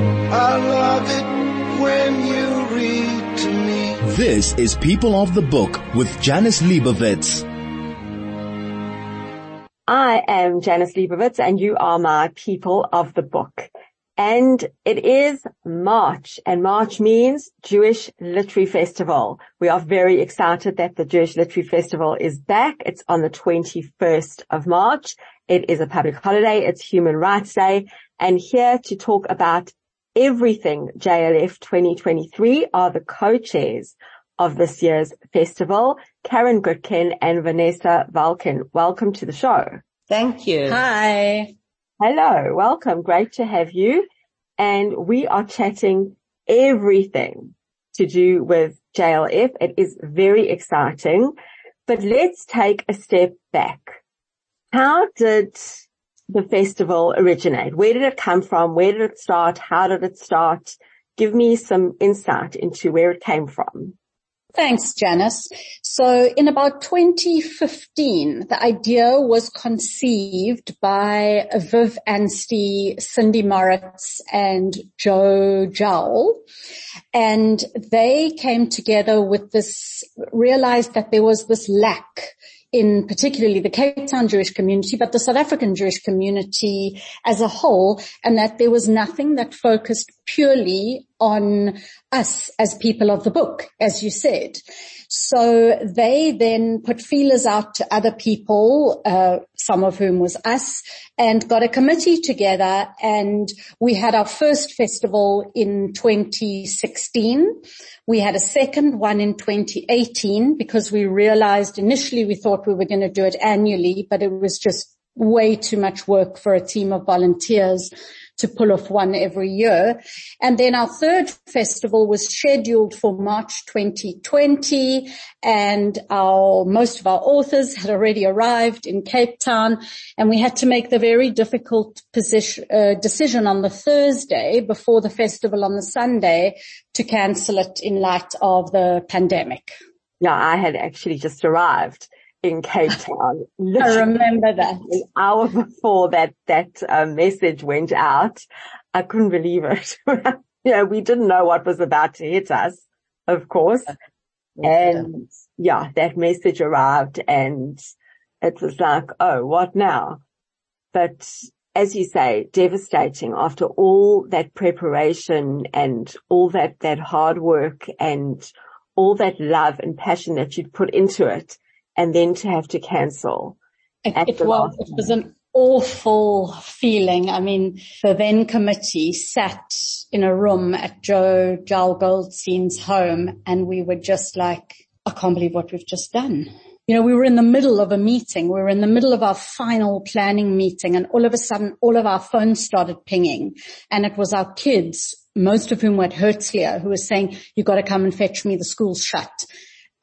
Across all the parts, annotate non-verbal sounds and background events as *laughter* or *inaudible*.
I love it when you read to me. This is People of the Book with Janice Liebowitz. I am Janice Liebowitz and you are my People of the Book. And it is March and March means Jewish Literary Festival. We are very excited that the Jewish Literary Festival is back. It's on the 21st of March. It is a public holiday. It's Human Rights Day and here to talk about everything JLF 2023 are the co-chairs of this year's festival, Caryn Gootkin and Vanessa Valkin. Welcome to the show. Thank you. Hi. Hello. Welcome. Great to have you. And we are chatting everything to do with JLF. It is very exciting, but let's take a step back. How did the festival originate? Where did it come from? Where did it start? How did it start? Give me some insight into where it came from. Thanks, Janice. So in about 2015, the idea was conceived by Viv Anstey, Cindy Moritz and Joe Joel. And they came together with this, realized that there was this lack in particularly the Cape Town Jewish community, but the South African Jewish community as a whole, and that there was nothing that focused purely on us as people of the book, as you said. So they then put feelers out to other people, uh, some of whom was us, and got a committee together and we had our first festival in 2016. We had a second one in 2018 because we realized initially we thought we were going to do it annually, but it was just way too much work for a team of volunteers to pull off one every year. And then our third festival was scheduled for March 2020 and our, most of our authors had already arrived in Cape Town and we had to make the very difficult position, uh, decision on the Thursday before the festival on the Sunday to cancel it in light of the pandemic. Yeah, I had actually just arrived in Cape Town. *laughs* I remember that. *laughs* An hour before that, that uh, message went out. I couldn't believe it. *laughs* know, we didn't know what was about to hit us, of course. And yeah, that message arrived and it was like, oh, what now? But as you say, devastating after all that preparation and all that, that hard work and all that love and passion that you'd put into it and then to have to cancel. It, it was, it was an awful feeling. I mean, the then committee sat in a room at Joe Joel Goldstein's home and we were just like, I can't believe what we've just done. You know, we were in the middle of a meeting. We were in the middle of our final planning meeting and all of a sudden all of our phones started pinging and it was our kids, most of whom were at Herzliya who were saying, you've got to come and fetch me. The school's shut.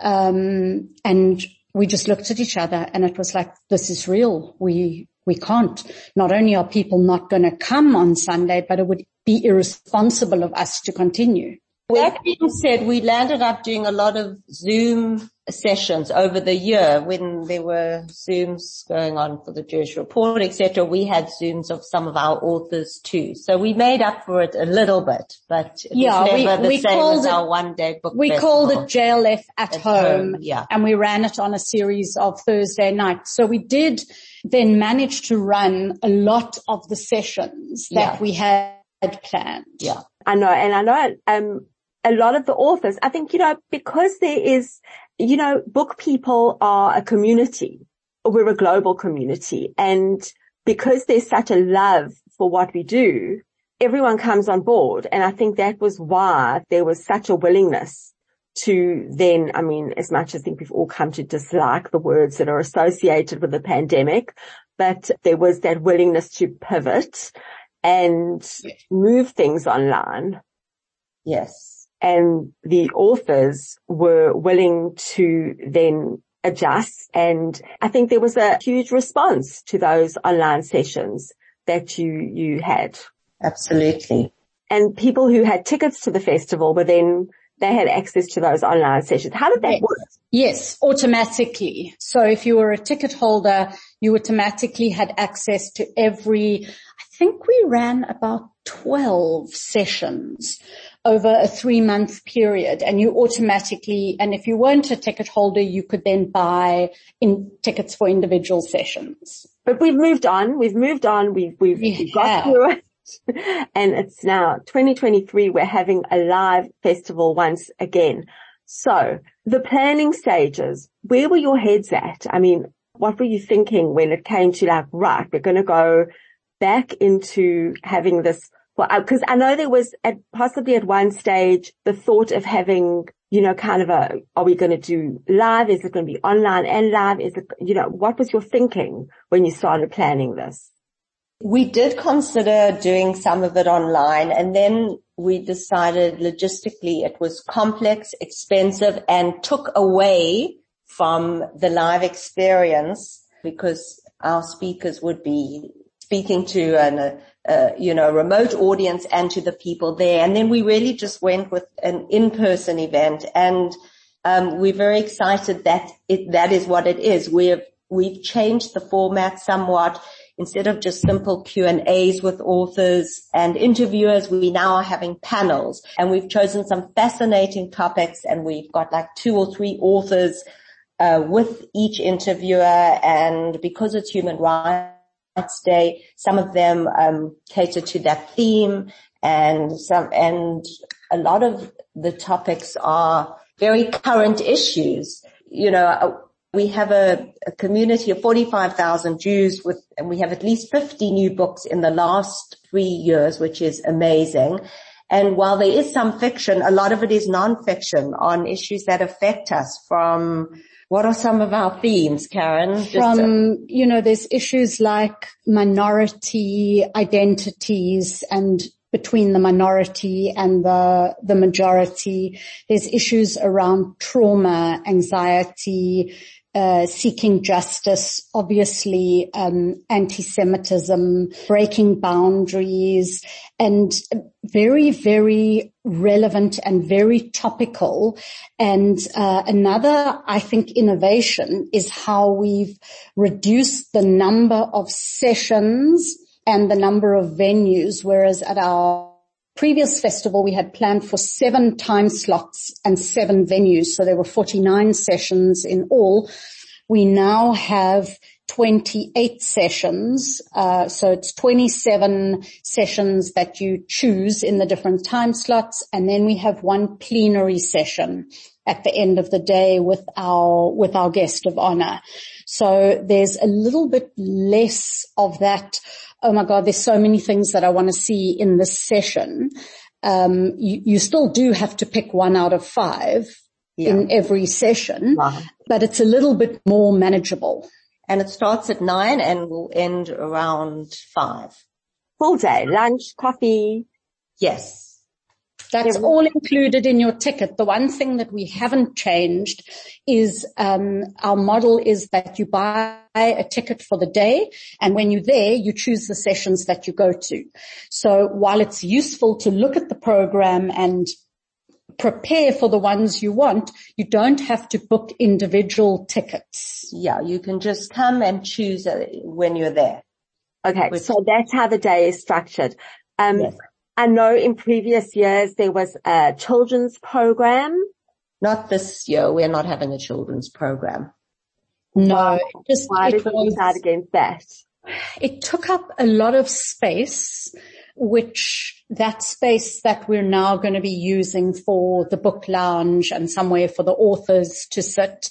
Um, and we just looked at each other and it was like, this is real. We, we can't. Not only are people not going to come on Sunday, but it would be irresponsible of us to continue. That being said, we landed up doing a lot of Zoom sessions over the year when there were Zooms going on for the Jewish Report, etc. We had Zooms of some of our authors too. So we made up for it a little bit, but it yeah, was never we, the we same called as it, our one day book We festival. called it JLF at, At home, home, yeah. and we ran it on a series of Thursday nights. So we did then manage to run a lot of the sessions that Yeah. we had planned. Yeah. I know, and I know, um, a lot of the authors, I think, you know, because there is, you know, book people are a community. We're a global community and because there's such a love for what we do, everyone comes on board. And I think that was why there was such a willingness to then, I mean, as much as I think we've all come to dislike the words that are associated with the pandemic, but there was that willingness to pivot and move things online Yes. And the authors were willing to then adjust. And I think there was a huge response to those online sessions that you, you had. Absolutely. And people who had tickets to the festival were then, they had access to those online sessions. How did that Yes. work? Yes, automatically. So if you were a ticket holder, you automatically had access to every, I think we ran about 12 sessions over a three month period and you automatically, and if you weren't a ticket holder, you could then buy in tickets for individual sessions. But we've moved on. We've moved on. We've, we've, We we've got through it. *laughs* And it's now 2023. We're having a live festival once again. So the planning stages, where were your heads at? I mean, what were you thinking when it came to like, right, we're going to go back into having this well, because I know there was at possibly at one stage the thought of having, you know, kind of a, are we going to do live? Is it going to be online and live? Is it, you know, what was your thinking when you started planning this? We did consider doing some of it online and then we decided logistically it was complex, expensive and took away from the live experience because our speakers would be speaking to an, uh, you know, remote audience and to the people there. And then we really just went with an in-person event and, um, we're very excited that it, that is what it is. We've, we've changed the format somewhat. Instead of just simple Q and A's with authors and interviewers, we now are having panels and we've chosen some fascinating topics and we've got like two or three authors, uh, with each interviewer and because it's human rights Day. Some of them um, cater to that theme, and some and a lot of the topics are very current issues. You know, uh, we have a, a community of 45,000 Jews with, and we have at least 50 new books in the last three years, which is amazing. And while there is some fiction, a lot of it is non-fiction on issues that affect us from what are some of our themes, Caryn? From, you know, there's issues like minority identities and between the minority and the, the majority. There's issues around trauma, anxiety, uh, seeking justice, obviously, um, anti-Semitism, breaking boundaries, and very, very relevant and very topical. And uh, another, I think, innovation is how we've reduced the number of sessions and the number of venues, whereas at our previous festival we had planned for seven time slots and seven venues. So there were 49 sessions in all. We now have 28 sessions. Uh, so it's 27 sessions that you choose in the different time slots. And then we have one plenary session at the end of the day with our, with our guest of honor. So there's a little bit less of that. Oh my God, there's so many things that I want to see in this session. Um, you, you still do have to pick one out of five Yeah. in every session, Wow. but it's a little bit more manageable. and it starts at nine and will end around five. Full day, lunch, coffee. Yes. That's all included in your ticket. The one thing that we haven't changed is um, our model is that you buy a ticket for the day, and when you're there, you choose the sessions that you go to. So while it's useful to look at the program and prepare for the ones you want, you don't have to book individual tickets. Yeah, you can just come and choose uh, when you're there. Okay. Which- so that's how the day is structured. Um, Yes. I know in previous years there was a children's program. Not this year. We're not having a children's program. No, it just Why did you decide against that? it took up a lot of space, which that space that we're now going to be using for the book lounge and somewhere for the authors to sit.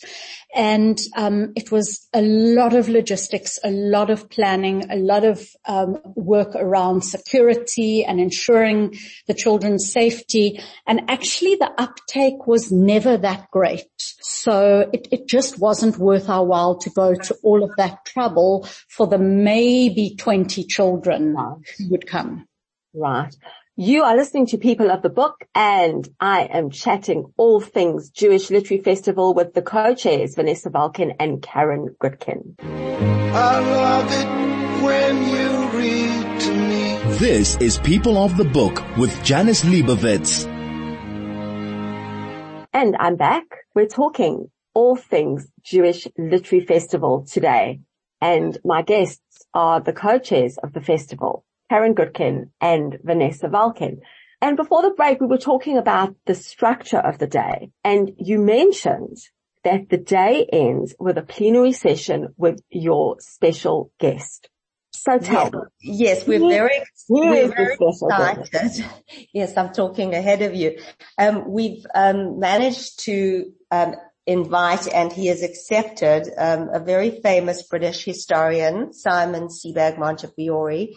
And um, it was a lot of logistics, a lot of planning, a lot of um, work around security and ensuring the children's safety. And actually the uptake was never that great. So it, it just wasn't worth our while to go to all of that trouble for the maybe 20 children who would come. Right. You are listening to People of the Book and I am chatting all things Jewish Literary Festival with the co-chairs Vanessa Valkin and Caryn Gootkin. I love it when you read to me. This is People of the Book with Janice Liebowitz. And I'm back. We're talking all things Jewish Literary Festival today. And my guests are the co-chairs of the festival, Caryn Gootkin and Vanessa Valkin. And before the break, we were talking about the structure of the day and you mentioned that the day ends with a plenary session with your special guest. So tell yes, yes we're very, we're very excited. *laughs* Yes, I'm talking ahead of you. Um, we've um, managed to um, invite, and he has accepted um, a very famous British historian, Simon Sebag Montefiore,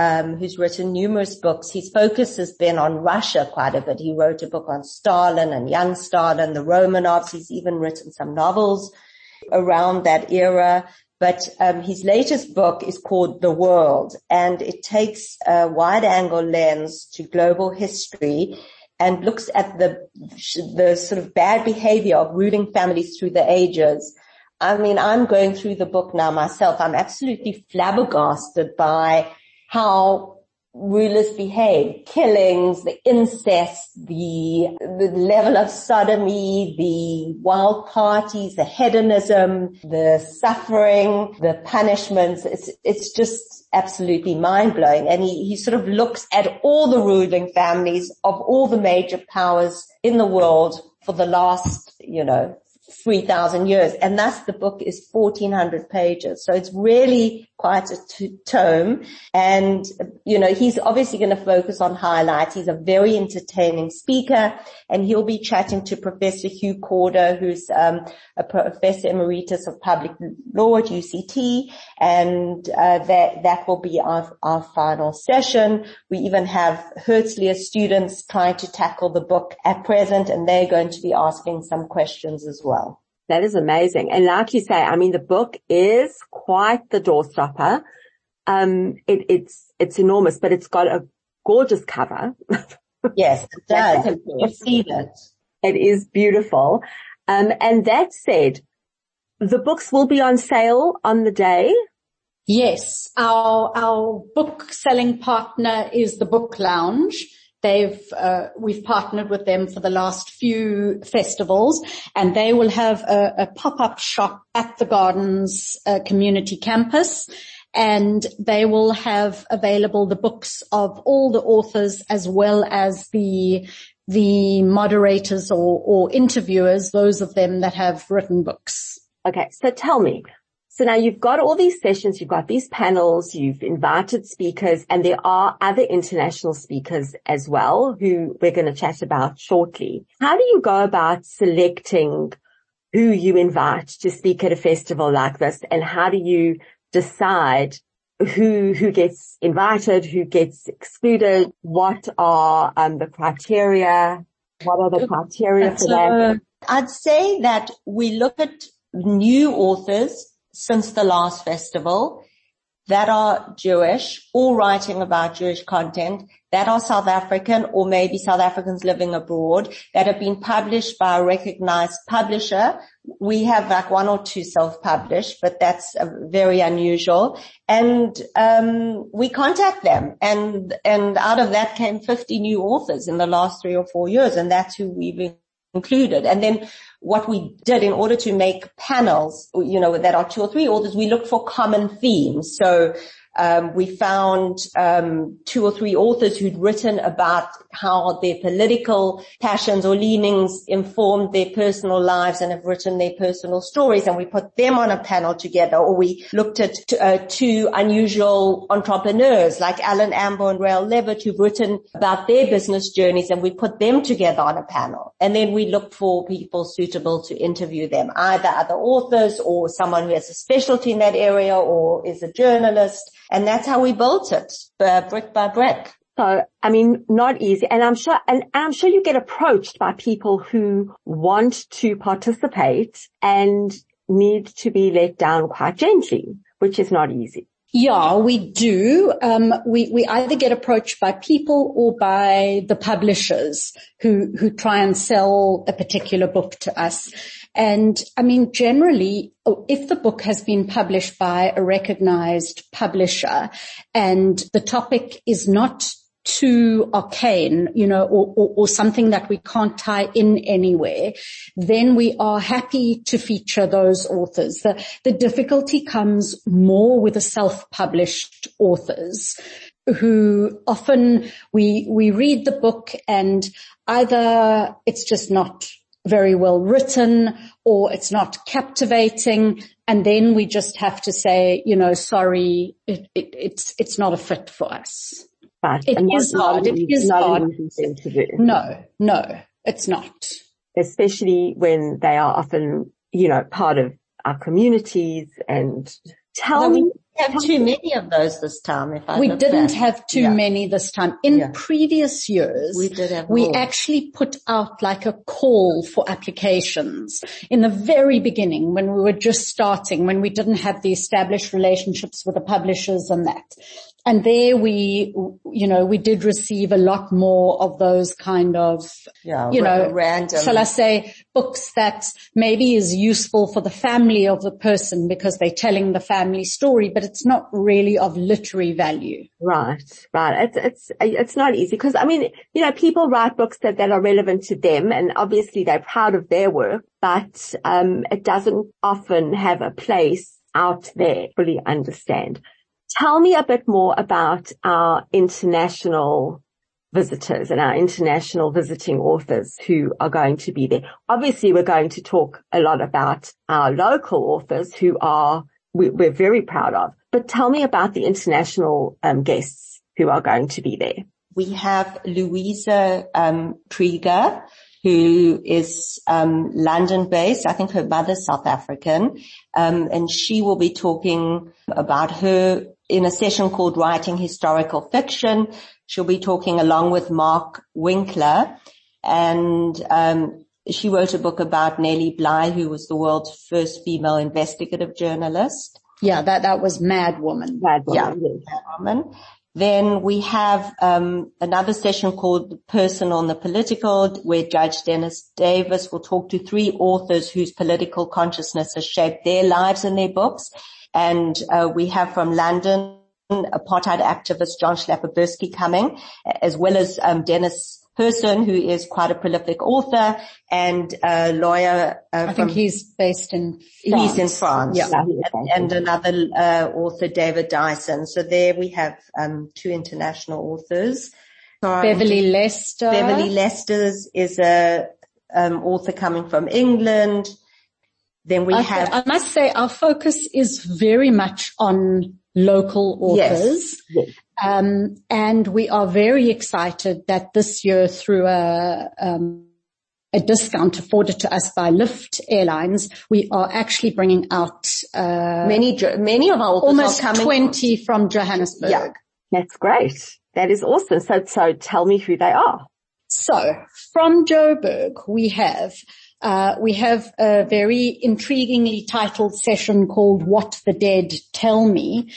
um, who's written numerous books. His focus has been on Russia quite a bit. He wrote a book on Stalin and young Stalin, the Romanovs. He's even written some novels around that era. But um, his latest book is called The World, and it takes a wide-angle lens to global history and looks at the the sort of bad behavior of ruling families through the ages. I mean, I'm going through the book now myself. I'm absolutely flabbergasted by how rulers behave, killings, the incest, the, the level of sodomy, the wild parties, the hedonism, the suffering, the punishments. It's, it's just absolutely mind blowing. And he, he sort of looks at all the ruling families of all the major powers in the world for the last, you know, 3,000 years. And thus the book is 1400 pages. So it's really quite a t- tome. And, you know, he's obviously going to focus on highlights. He's a very entertaining speaker and he'll be chatting to Professor Hugh Corder, who's um, a professor emeritus of public law at UCT. And uh, that, that will be our, our final session. We even have Herzliya students trying to tackle the book at present and they're going to be asking some questions as well. That is amazing. And like you say, I mean, the book is quite the doorstopper. Um, it, it's, it's enormous, but it's got a gorgeous cover. *laughs* Yes, it does. You've seen it. It is beautiful. Um, and that said, the books will be on sale on the day. Yes, our, our book selling partner is the Book Lounge. They've, uh, we've partnered with them for the last few festivals and they will have a, a pop-up shop at the Gardens uh, community campus and they will have available the books of all the authors as well as the the moderators or, or interviewers, those of them that have written books. Okay, so tell me, so now you've got all these sessions, you've got these panels, you've invited speakers and there are other international speakers as well who we're going to chat about shortly. How do you go about selecting who you invite to speak at a festival like this and how do you decide who, who gets invited, who gets excluded? What are um, the criteria? What are the criteria for that? I'd say that we look at new authors since the last festival that are Jewish or writing about Jewish content that are South African or maybe South Africans living abroad that have been published by a recognized publisher. We have like one or two self-published, but that's uh, very unusual. And um, we contact them, and and out of that came 50 new authors in the last three or four years, and that's who we've included. And then what we did in order to make panels, you know, that are two or three authors, we looked for common themes. So um, we found um, two or three authors who'd written about how their political passions or leanings informed their personal lives and have written their personal stories, and we put them on a panel together. Or we looked at uh, two unusual entrepreneurs like Alan Amber and Rael Levitt who've written about their business journeys, and we put them together on a panel. And then we looked for people suitable to interview them, either other authors or someone who has a specialty in that area or is a journalist. And that's how we built it, uh, brick by brick. So, I mean, not easy. And I'm sure, and I'm sure you get approached by people who want to participate and need to be let down quite gently, which is not easy. Yeah, we do. Um, we we either get approached by people or by the publishers who who try and sell a particular book to us. And I mean, generally, if the book has been published by a recognized publisher and the topic is not too arcane, you know, or, or, or, something that we can't tie in anywhere, then we are happy to feature those authors. The, the difficulty comes more with the self-published authors who often we, we read the book and either it's just not very well written or it's not captivating. And then we just have to say, you know, sorry, it, it, it's, it's not a fit for us. But It is hard. It is hard. No, no, it's not. Especially when they are often, you know, part of our communities and tell me. We have too many of those this time. If I We didn't have too Yeah. many this time. In Yeah. previous years, We did have we more. actually put out like a call for applications in the very beginning when we were just starting, when we didn't have the established relationships with the publishers and that. And there we, you know, we did receive a lot more of those kind of, Yeah, you know, random. shall I say books that maybe is useful for the family of the person because they're telling the family story, but it's not really of literary value. Right, right. It's, it's, it's not easy because I mean, you know, people write books that, that are relevant to them and obviously they're proud of their work, but, um, it doesn't often have a place out there. Fully understand. Tell me a bit more about our international visitors and our international visiting authors who are going to be there. Obviously we're going to talk a lot about our local authors who are, we, we're very proud of, but tell me about the international um, guests who are going to be there. we have Louisa um, Treger, who is um, London-based. I think her mother's South African, um, and she will be talking about her in a session called Writing Historical Fiction. She'll be talking along with Mark Winkler, and um, she wrote a book about Nellie Bly, who was the world's first female investigative journalist. Yeah, that, that was Mad Woman. Yeah. Woman, yes. Woman. Then we have um, another session called Person on the Political, where Judge Dennis Davis will talk to three authors whose political consciousness has shaped their lives and their books. And uh, we have from London apartheid activist John Schlapobersky coming, as well as um, Dennis Person, who is quite a prolific author and a lawyer. Uh, I think he's based in France. He's in France. Yeah. Yeah, he is And, and another uh, author, David Dyson. So there we have um, two international authors. Beverly Lester. Beverly Lester's is a um, author coming from England. Then we I, have I must say our focus is very much on local authors. Yes. Um, and we are very excited that this year through a, um, a discount afforded to us by Lift Airlines, we are actually bringing out, uh, many many of our almost. 20 from Johannesburg. Yeah. That's great. That is awesome. So, so tell me who they are. So from Joburg, we have uh, we have a very intriguingly titled session called "What the Dead Tell Me,"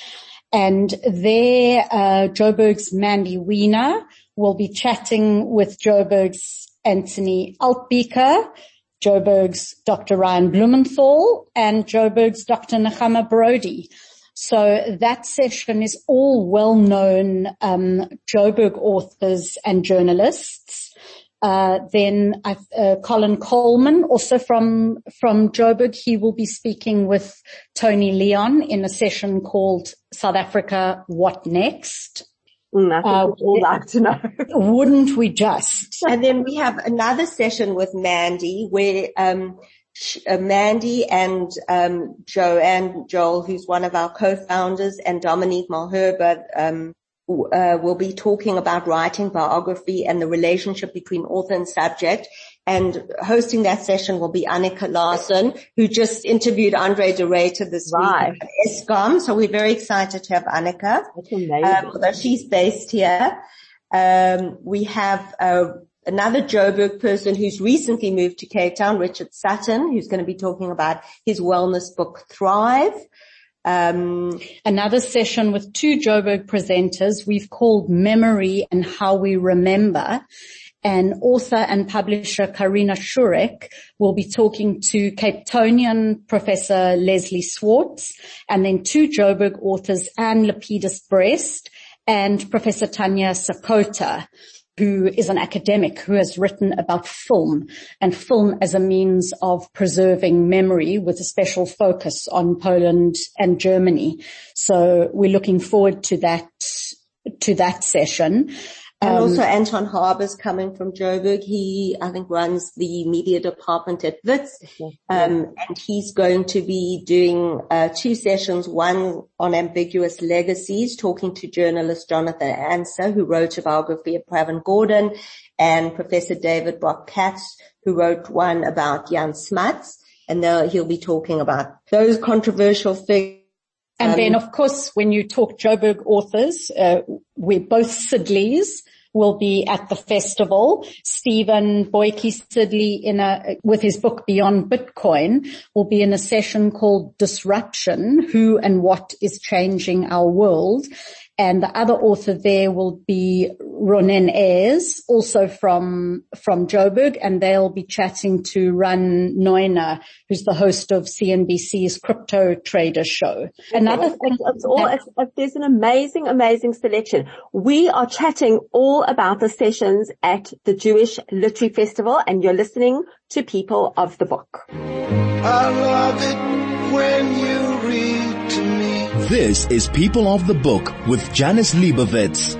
and there, uh, Joburg's Mandy Wiener will be chatting with Joburg's Anthony Altbeker, Joburg's Dr. Ryan Blumenthal, and Joburg's Dr. Nechama Brody. So that session is all well-known um, Joburg authors and journalists. Uh, then I've, uh, Colin Coleman, also from from Joburg, he will be speaking with Tony Leon in a session called South Africa: What Next? Mm, I think Uh, we'd all like to know. *laughs* Wouldn't we just? And then we have another session with Mandy where um, sh- uh, Mandy and um, Joanne Joel, who's one of our co-founders, and Dominique Malherbe um, w- will be talking about writing biography and the relationship between author and subject. And hosting that session will be Annika Larsen, who just interviewed Andre de Ruyter this Right. week at Eskom. So we're very excited to have Annika That's amazing. um, although she's based here. Um, we have uh, another Joburg person who's recently moved to Cape Town, Richard Sutton, who's going to be talking about his wellness book Thrive. Um, Another session with two Joburg presenters we've called Memory and How We Remember. And author and publisher Karina Szczurek will be talking to Cape Townian Professor Leslie Swartz and then two Joburg authors, Anne Lapedus Brest and Professor Tanya Sakota who is an academic who has written about film and film as a means of preserving memory with a special focus on Poland and Germany. So we're looking forward to that to that session. And um, also Anton Harber's coming from Joburg. He, I think, runs the media department at Wits. Um, and he's going to be doing uh, two sessions, one on ambiguous legacies, talking to journalist Jonathan Ancer, who wrote a biography of Pravin Gordhan, and Professor David Brock-Katz, who wrote one about Jan Smuts. And he'll be talking about those controversial figures and um, then of course, when you talk Joburg authors, uh, we're both Sidleys will be at the festival. Steven Boykey Sidley in a, with his book Beyond Bitcoin will be in a session called Disruption, Who and What is Changing Our World. And the other author there will be Ronen Ayres, also from, from Joburg, and they'll be chatting to Ran Neuner, who's the host of CNBC's Crypto Trader Show. Another thing, it's all, it's, there's an amazing, amazing selection. We are chatting all about the sessions at the Jewish Literary Festival, and you're listening to People of the Book. This is People of the Book with Janice Liebowitz.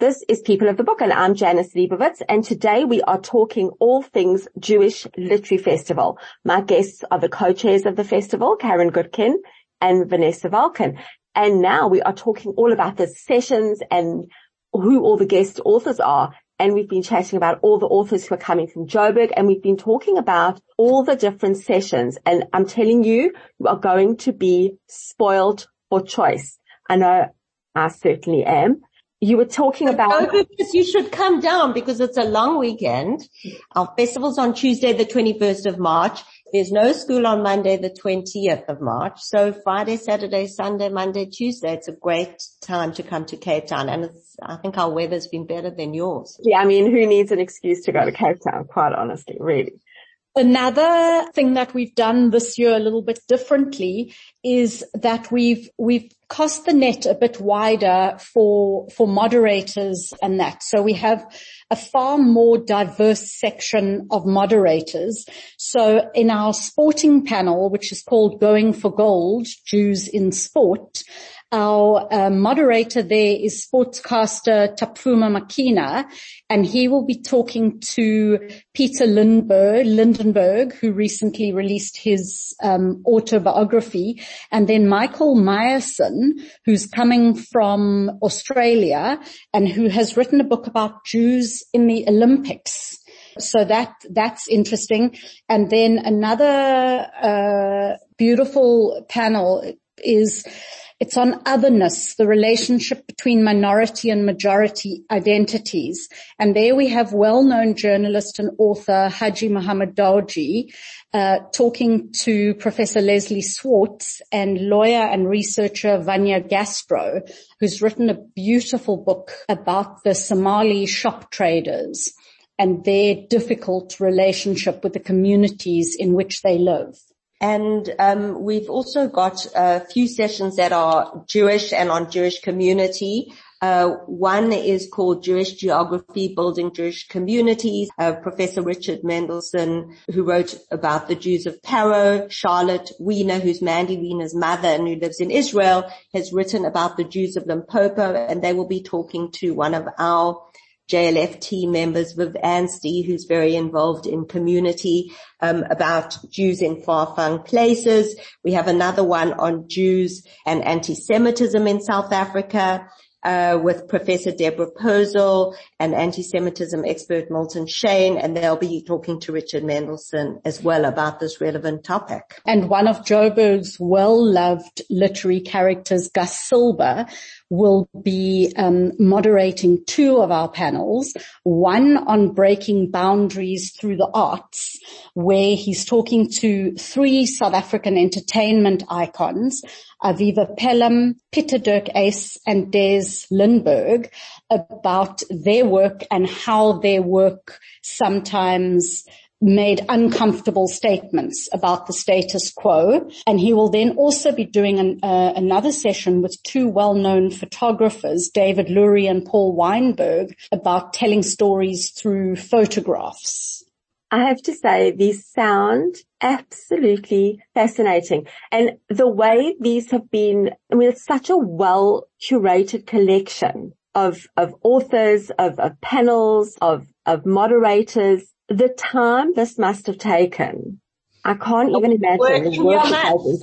This is People of the Book and I'm Janice Liebowitz and today we are talking all things Jewish Literary Festival. My guests are the co-chairs of the festival, Caryn Gootkin and Vanessa Valkin. And now we are talking all about the sessions and who all the guest authors are and we've been chatting about all the authors who are coming from Joburg and we've been talking about all the different sessions and I'm telling you, you are going to be spoiled for choice. I know I certainly am. You were talking about. you should come down because it's a long weekend. Our festival's on Tuesday, the 21st of March. There's no school on Monday, the 20th of March. So Friday, Saturday, Sunday, Monday, Tuesday, it's a great time to come to Cape Town. And I think our weather's been better than yours. Yeah. I mean, who needs an excuse to go to Cape Town? Quite honestly, really. Another thing that we've done this year a little bit differently is that we've, we've cast the net a bit wider for, for moderators and that. So we have a far more diverse section of moderators. So in our sporting panel, which is called Going for Gold, Jews in Sport, our uh, moderator there is sportscaster Tapuma Makina, and he will be talking to Peter Lindbergh, Lindenberg, who recently released his um, autobiography, and then Michael Myerson, who's coming from Australia and who has written a book about Jews in the Olympics. So that, that's interesting. And then another, uh, beautiful panel is it's on otherness, the relationship between minority and majority identities. And there we have well-known journalist and author Haji Mohamed Dawjee uh, talking to Professor Leslie Swartz and lawyer and researcher Vanya Gastrow, who's written a beautiful book about the Somali shop traders and their difficult relationship with the communities in which they live. And um, we've also got a few sessions that are Jewish and on Jewish community. Uh, one is called Jewish Geography, Building Jewish Communities. Uh, Professor Richard Mendelsohn, who wrote about the Jews of Parow, Charlotte Wiener, who's Mandy Wiener's mother and who lives in Israel, has written about the Jews of Limpopo, and they will be talking to one of our JLF team members, Viv Anstey, who's very involved in community, um, about Jews in far-flung places. We have another one on Jews and anti-Semitism in South Africa. Uh, with Professor Deborah Posel and anti-Semitism expert Milton Shain, and they'll be talking to Richard Mendelsohn as well about this relevant topic. And one of Joburg's well-loved literary characters, Gus Silber, will be um, moderating two of our panels, one on breaking boundaries through the arts, where he's talking to three South African entertainment icons, Aviva Pelham, Pieter-Dirk Uys, and Des Lindberg, about their work and how their work sometimes made uncomfortable statements about the status quo. And he will then also be doing an, uh, another session with two well-known photographers, David Lurie and Paul Weinberg, about telling stories through photographs. I have to say these sound absolutely fascinating. And the way these have been, I mean, it's such a well curated collection of, of authors, of, of panels, of, of moderators. The time this must have taken I can't even imagine working months.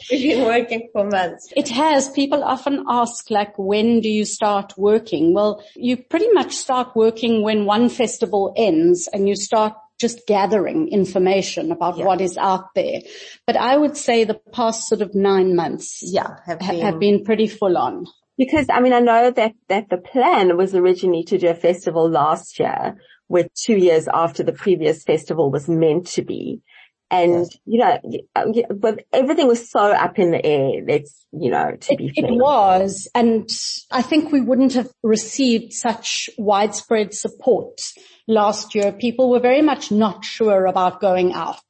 *laughs* We've been working for months. It has. People often ask like, when do you start working? Well, you pretty much start working when one festival ends and you start just gathering information about yeah. what is out there. But I would say the past sort of nine months yeah, have, been, have been pretty full on. Because I mean, I know that, that the plan was originally to do a festival last year with two years after the previous festival was meant to be. And, yes. you know, but everything was so up in the air. Let's, you know, to it, be fair. It was. And I think we wouldn't have received such widespread support last year. People were very much not sure about going out.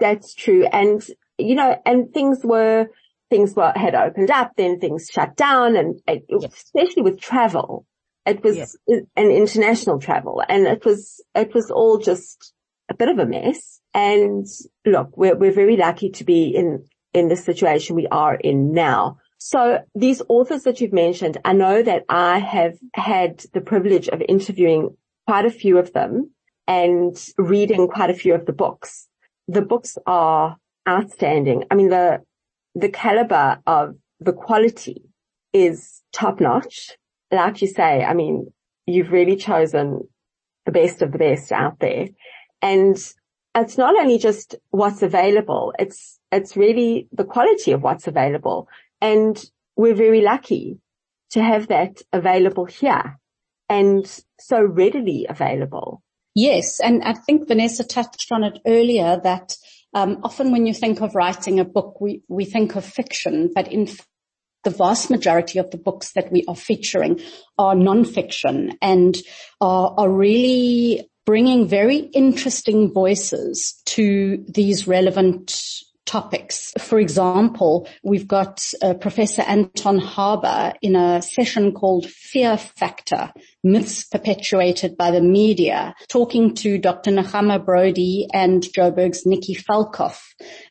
That's true. And, you know, and things were, things were, had opened up, then things shut down and yes. especially with travel. It was yes. an international travel and it was, it was all just a bit of a mess. And look, we're, we're very lucky to be in, in the situation we are in now. So these authors that you've mentioned, I know that I have had the privilege of interviewing quite a few of them and reading quite a few of the books. The books are outstanding. I mean, the, the caliber of the quality is top notch. Like you say, I mean, you've really chosen the best of the best out there. And it's not only just what's available, it's, it's really the quality of what's available. And we're very lucky to have that available here and so readily available. Yes. And I think Vanessa touched on it earlier that um, often when you think of writing a book, we, we think of fiction, but in the vast majority of the books that we are featuring are non-fiction and are, are really bringing very interesting voices to these relevant topics. For example, we've got uh, Professor Anton Harber in a session called Fear Factor, Myths Perpetuated by the Media, talking to Dr. Nechama Brody and Joburg's Nikki Falkof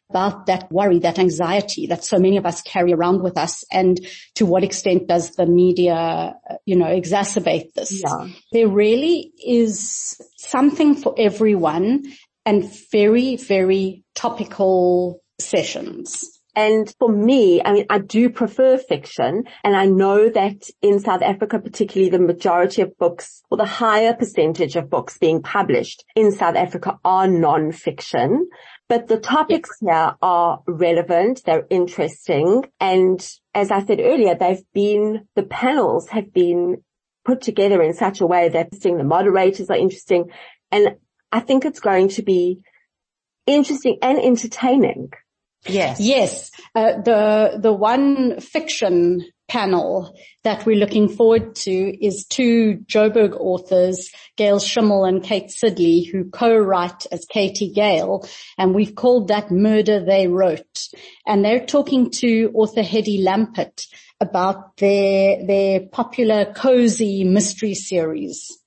about that worry, that anxiety that so many of us carry around with us and to what extent does the media, you know, exacerbate this? Yeah. There really is something for everyone and very, very topical sessions. And for me, I mean, I do prefer fiction and I know that in South Africa, particularly the majority of books or the higher percentage of books being published in South Africa are non-fiction. But the topics yes. here are relevant, they're interesting, and as I said earlier, they've been, the panels have been put together in such a way that the moderators are interesting, and I think it's going to be interesting and entertaining. Yes. Yes. Uh, the, the one fiction panel that we're looking forward to is two Joburg authors, Gail Schimmel and Kate Sidley, who co-write as Katie Gale, and we've called that Murder They Wrote. And they're talking to author Hedy Lampert about their, their popular cozy mystery series.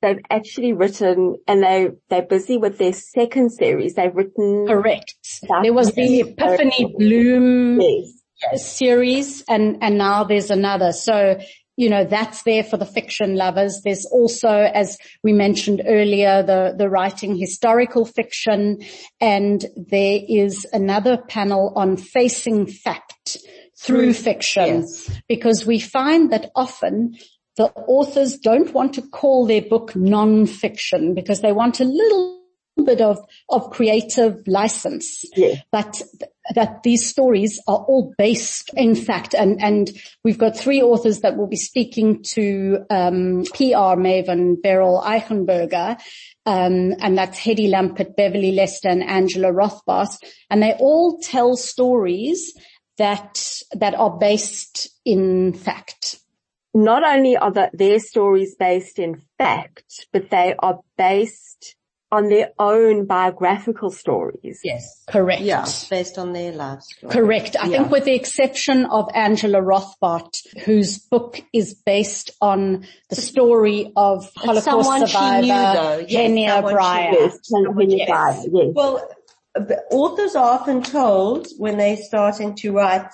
They've actually written, and they, they're busy with their second series. They've written. Correct. There was the Epiphany Bloom yes series and, and now there's another. So, you know, that's there for the fiction lovers. There's also, as we mentioned earlier, the, the writing historical fiction and there is another panel on facing fact through fiction yes. because we find that often the authors don't want to call their book non-fiction because they want a little bit of, of creative license, yeah. but that these stories are all based in fact, and, and we've got three authors that will be speaking to, um, PR maven Beryl Eichenberger, um, and that's Hedy Lampert, Beverly Lester, and Angela Rothbart, and they all tell stories that, that are based in fact not only are the, their stories based in fact, but they are based on their own biographical stories. Yes. Correct. Yeah. Based on their life story. Correct. I Yeah. think with the exception of Angela Rothbart, whose book is based on the story of Holocaust someone she survivor knew, though. Yes, Henny O'Brien. Yes, Yes. Yes. Well, authors are often told when they're starting to write,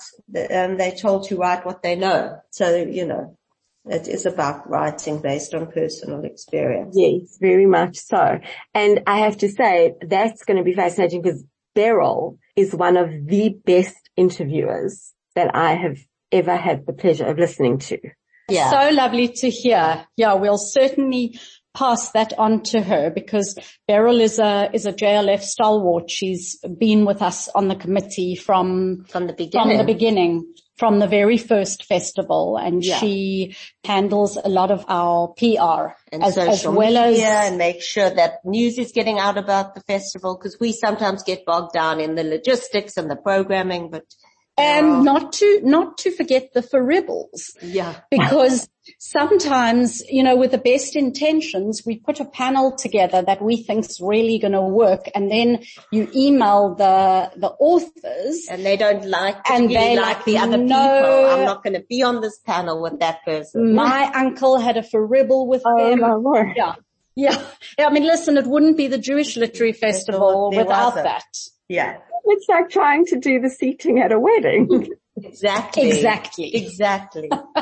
um, they're told to write what they know. So, you know, it is about writing based on personal experience. Yes, very much so. And I have to say that's going to be fascinating because Beryl is one of the best interviewers that I have ever had the pleasure of listening to. Yeah. So lovely to hear. Yeah, we'll certainly pass that on to her because Beryl is a, is a JLF stalwart. She's been with us on the committee from, From the beginning. from the beginning, from the very first festival and Yeah. she handles a lot of our PR and as, as social well media as and make sure that news is getting out about the festival because we sometimes get bogged down in the logistics and the programming, but and not to, not to forget the foribbles. yeah, because sometimes, you know, with the best intentions, we put a panel together that we think's really going to work and then you email the, the authors and they don't like, And they like like, the other no. people. I'm not going to be on this panel with that person. my uncle had a foribble with Oh them. my word. Yeah. Yeah. Yeah. I mean, listen, it wouldn't be the Jewish Literary Festival without that. Yeah, It's like trying to do the seating at a wedding. exactly. Exactly. Exactly. *laughs*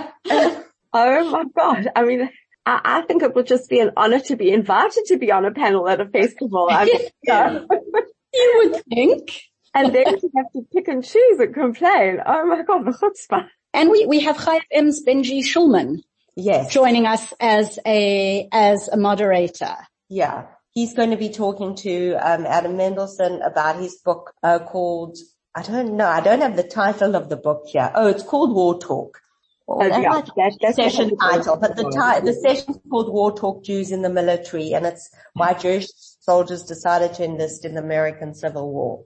oh my God. I mean, I, I think it would just be an honor to be invited to be on a panel at a festival. I mean, *laughs* Yeah. You would think. and then to have to pick and choose and complain. Oh my God, the chutzpah. And we, we have Chai FM's Benji Shulman Yes. joining us as a, as a moderator. Yeah. He's going to be talking to um, Adam Mendelsohn about his book uh, called, I don't know, I don't have the title of the book here. Oh, it's called War Talk. Well, Oh, yeah, might that- the that's session what I'm title, but the, ti- the session's called War Talk Jews in the Military and it's why Jewish soldiers decided to enlist in the American Civil War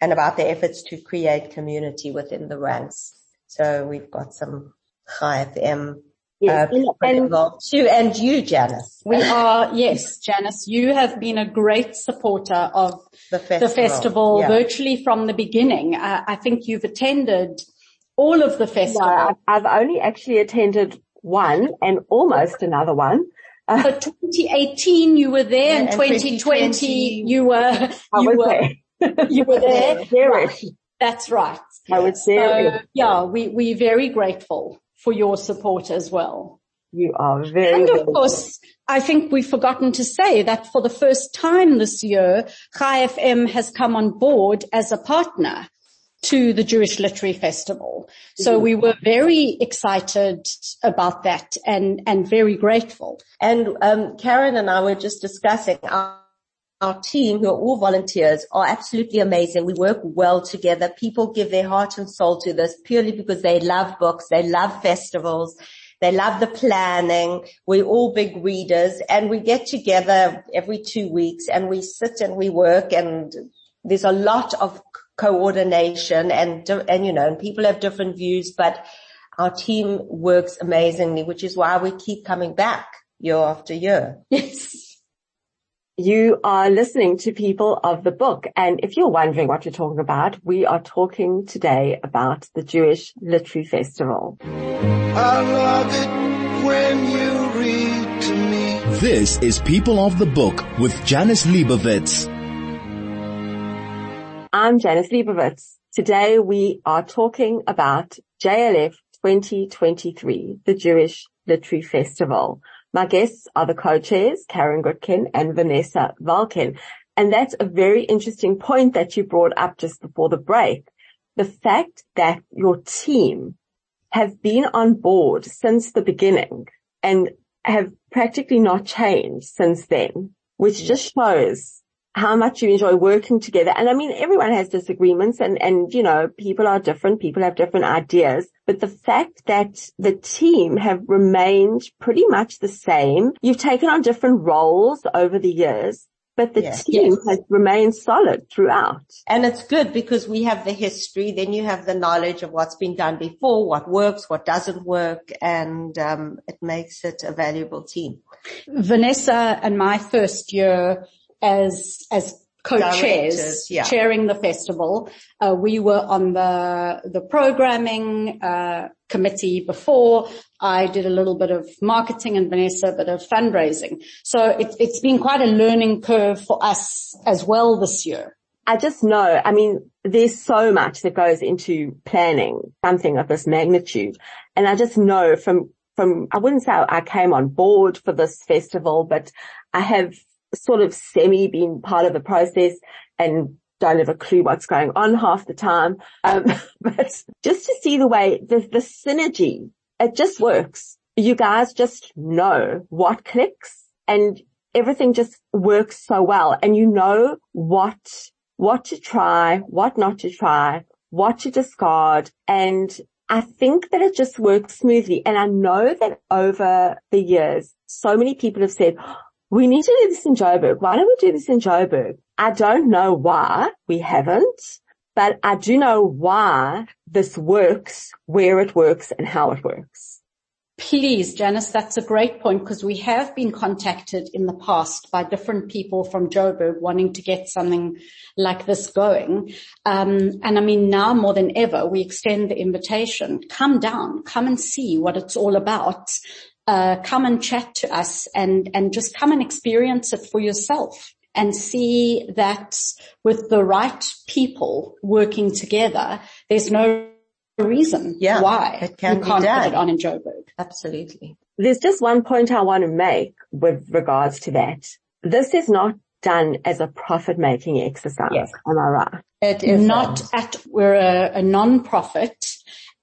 and about their efforts to create community within the ranks. So we've got some Chai FM Yes. uh, And- and- too, and you, Janice, We are, yes, Janice, you have been a great supporter of the festival. the festival Yeah. virtually from the beginning. Uh, I think you've attended all of the No, festival. I've, I've only actually attended one and almost another one. So 2018 you were there and And 2020 2020 you were, I you were, there. *laughs* you were there. Right. That's right. I was there. So yeah, we, we're very grateful for your support as well. You are very, And of course, I think we've forgotten to say that for the first time this year, Chai FM has come on board as a partner to the Jewish Literary Festival. So we were very excited about that and, and very grateful. And um, Caryn and I were just discussing our, our team, who are all volunteers, are absolutely amazing. We work well together. People give their heart and soul to this purely because they love books, they love festivals, they love the planning. We're all big readers, and we get together every two weeks, and we sit and we work, and there's a lot of coordination, and and you know, and people have different views, but our team works amazingly, which is why we keep coming back year after year. Yes. You are listening to People of the Book. And if you're wondering what we're talking about, we are talking today about the Jewish Literary Festival. I love it when you read to me. This is People of the Book with Janice Liebowitz. I'm Janice Liebowitz. Today we are talking about JLF 2023, the Jewish Literary Festival. My guests are the co-chairs, Caryn Gootkin and Vanessa Valkin. And that's a very interesting point that you brought up just before the break. The fact that your team have been on board since the beginning and have practically not changed since then, which mm. just shows how much you enjoy working together. And I mean, everyone has disagreements and, and, you know, people are different. People have different ideas, but the fact that the team have remained pretty much the same, you've taken on different roles over the years, but the Yes. team Yes. has remained solid throughout. And it's good because we have the history, then you have the knowledge of what's been done before, what works, what doesn't work, and um, it makes it a valuable team. Vanessa and my first year as, as co-chairs yeah. chairing the festival. Uh, we were on the the programming uh, committee before. I did a little bit of marketing and Vanessa a bit of fundraising. So it, it's been quite a learning curve for us as well this year. I just know, I mean, there's so much that goes into planning something of this magnitude. And I just know from, from, I wouldn't say I came on board for this festival, but I have sort of semi been part of the process and don't have a clue what's going on half the time. Um, *laughs* but just to see the way the, the synergy, it just works. You guys just know what clicks and everything just works so well and you know what, what to try, what not to try, what to discard. And I think that it just works smoothly. And I know that over the years, so many people have said, we need to do this in Joburg. Why don't we do this in Joburg? I don't know why we haven't, but I do know why this works, where it works and how it works. Please, Janice, that's a great point because we have been contacted in the past by different people from Joburg wanting to get something like this going. Um, and I mean, now more than ever, we extend the invitation. Come down, come and see what it's all about uh, come and chat to us and, and just come and experience it for yourself and see that with the right people working together, there's no reason yeah, why it can you can't done. put it on in Joburg. Absolutely. There's just one point I want to make with regards to that. This is not done as a profit making exercise. Yes. Am I right? It is Not at, we're a, a non-profit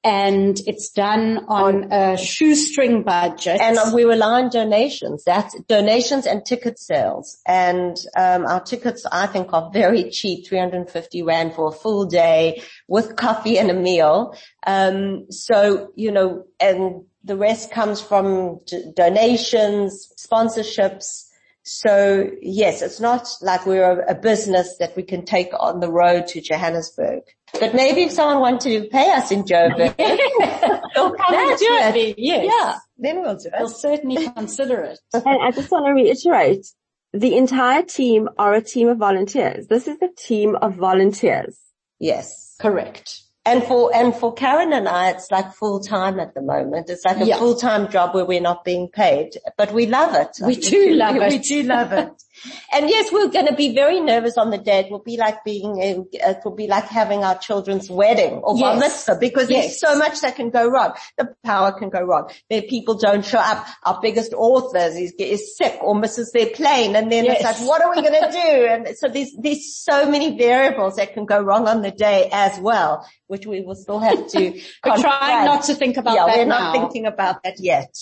and it's done on a shoestring budget. And we rely on donations. That's donations and ticket sales. And um, our tickets, I think, are very cheap, 350 rand for a full day with coffee and a meal. Um, so, you know, and the rest comes from d- donations, sponsorships. So yes, it's not like we're a business that we can take on the road to Johannesburg. But maybe if someone wanted to pay us in Joburg, *laughs* they'll come and do it. Naturally, yes. Yeah, then we'll do it. We'll certainly consider it. *laughs* And I just want to reiterate, the entire team are a team of volunteers. This is a team of volunteers. Yes. Correct. And for, and for Caryn and I, it's like full time at the moment. It's like a Yeah. full time job where we're not being paid, but we love it. We do love it. We do love it. And yes, we're going to be very nervous on the day. It will be like being, in, it will be like having our children's wedding or bar Yes. mitzvah because Yes. there's so much that can go wrong. The power can go wrong. There people don't show up. Our biggest author is, is sick or misses their plane and then it's like, what are we going to do? *laughs* And so there's, there's so many variables that can go wrong on the day as well, which we will still have to *laughs* We're trying not to think about yeah, that we're now. not thinking about that yet.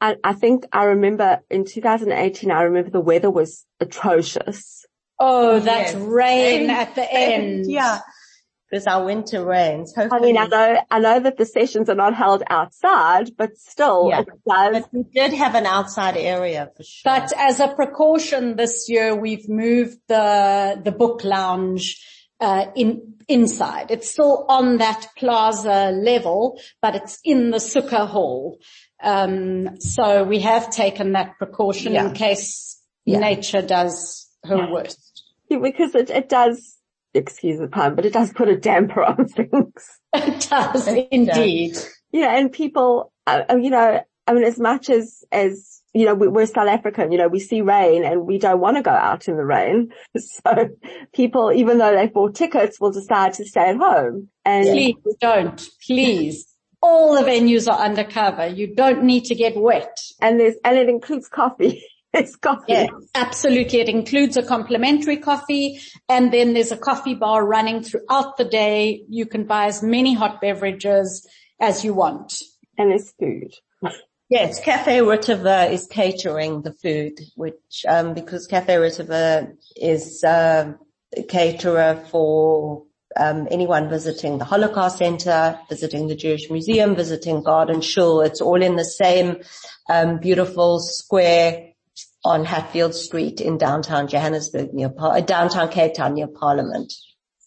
I, I think I remember in 2018, I remember the weather was atrocious. Oh, that Yes. rain at the end. *laughs* Yeah. Because our winter rains. I mean, I know, I know that the sessions are not held outside, but still Yeah. it does. But we did have an outside area for sure. But as a precaution this year, we've moved the, the book lounge, uh, in, inside. It's still on that plaza level, but it's in the Sukkah hall. Um, so we have taken that precaution Yeah. in case Yeah. nature does her worst. because it, it does, excuse the pun, but it does put a damper on *laughs* things. It does It indeed. You know, and people, uh, uh, you know, I mean, as much as, as, you know, we, we're South African, you know, we see rain and we don't want to go out in the rain. *laughs* So people, even though they've bought tickets, will decide to stay at home. And Please don't. Please. All the venues are undercover. You don't need to get wet. and there's, and it includes coffee. *laughs* it's coffee. Yeah, absolutely. It includes a complimentary coffee and then there's a coffee bar running throughout the day. You can buy as many hot beverages as you want. And there's food. Yes, Cafe Riteve is catering the food, which, um, because Cafe Riteve is, uh, a caterer for, um, anyone visiting the Holocaust Center, visiting the Jewish Museum, visiting Garden Shul. It's all in the same, um, beautiful square on Hatfield Street in downtown Johannesburg near, uh, downtown Cape Town near Parliament.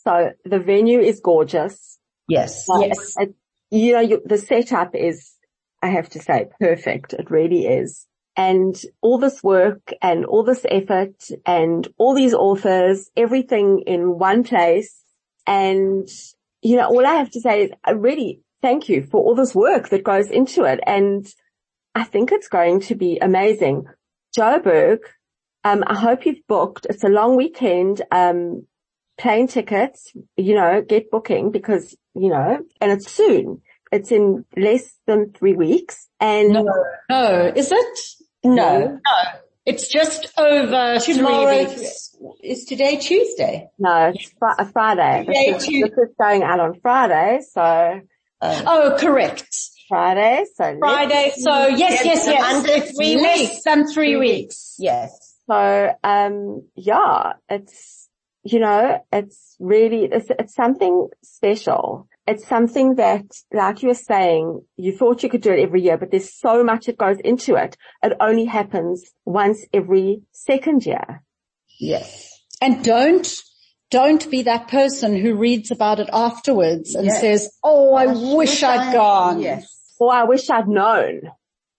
So the venue is gorgeous. Yes. But Yes. it- you know, you, the setup is, I have to say, perfect. It really is. and all this work and all this effort and all these authors, everything in one place. And, you know, all I have to say is I really thank you for all this work that goes into it. And I think it's going to be amazing. Joburg, um, I hope you've booked. It's a long weekend. Um, plane tickets, you know, get booking because, you know, and it's soon. It's in less than three weeks. And no, no, is it? No, no. It's just over Tomorrow, three weeks. Is today Tuesday? No, it's fr- Friday. Today, this, is, this is going out on Friday, so. Uh, oh, correct. Friday, so. Friday, so yes, yes, yes. Under three weeks. Less than three weeks. Yes. So, um, yeah, it's, you know, it's really, it's, it's something special. It's something that, like you were saying, you thought you could do it every year, but there's so much that goes into it. It only happens once every second year. Yes. And don't, don't be that person who reads about it afterwards and yes. says, oh, I, I wish, I'd I, gone. Yes. Or I wish I'd known.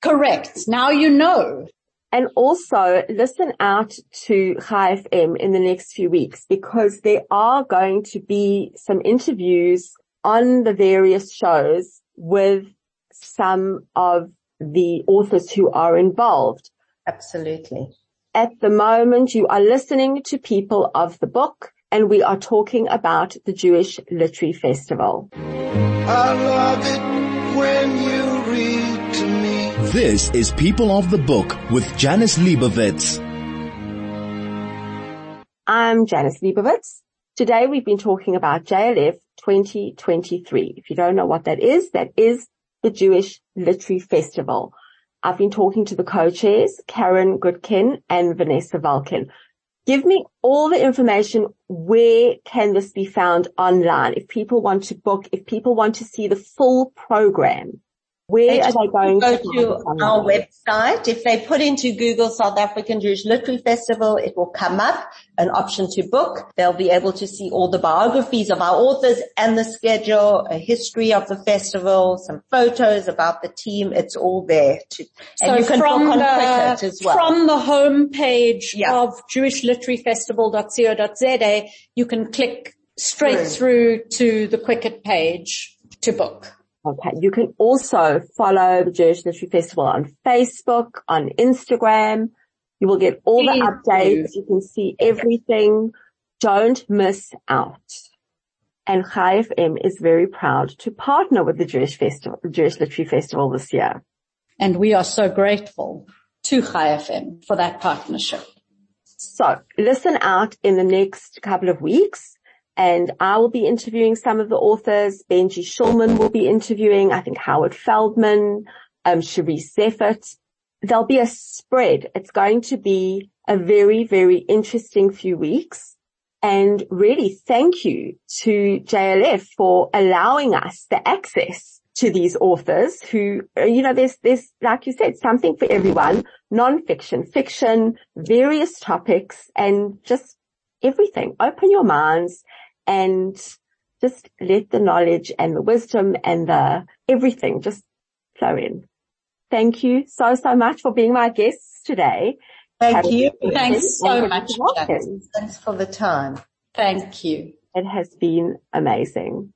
Correct. Now you know. And also listen out to Chai FM in the next few weeks because there are going to be some interviews on the various shows with some of the authors who are involved. Absolutely. At the moment, you are listening to people of the book and we are talking about the Jewish Literary Festival. I love it when you read to me. This is People of the Book with Janice Liebowitz. I'm Janice Liebowitz. Today we've been talking about JLF 2023. If you don't know what that is, that is the Jewish Literary Festival. I've been talking to the co-chairs, Caryn Gootkin and Vanessa Valkin. Give me all the information. Where can this be found online? If people want to book, if people want to see the full program, where are they going go to, to our website? If they put into Google South African Jewish Literary Festival, it will come up an option to book. They'll be able to see all the biographies of our authors and the schedule, a history of the festival, some photos about the team. It's all there. To, and so you can from book on the, Quicket as well. From the home page yeah. of jewishliteraryfestival.co.za, you can click straight through to the Quicket page to book. Okay. You can also follow the Jewish Literary Festival on Facebook, on Instagram. You will get all the updates. You can see everything. Don't miss out. And Chai FM is very proud to partner with the Jewish Festival, the Jewish Literary Festival this year. And we are so grateful to Chai FM for that partnership. So listen out in the next couple of weeks and I will be interviewing some of the authors. Benji Shulman will be interviewing, I think Howard Feldman, um, Cherise Zeffert. There'll be a spread. It's going to be a very, very interesting few weeks. And really thank you to JLF for allowing us the access to these authors who, you know, there's, there's, like you said, something for everyone, non-fiction, fiction, various topics and just everything. Open your minds and just let the knowledge and the wisdom and the everything just flow in. Thank you so, so much for being my guests today. Thank Have you. Thanks so much. Thanks for the time. Thank you. It has been amazing.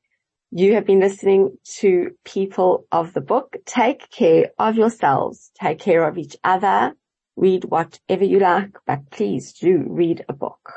You have been listening to people of the book. Take care of yourselves. Take care of each other. Read whatever you like, but please do read a book.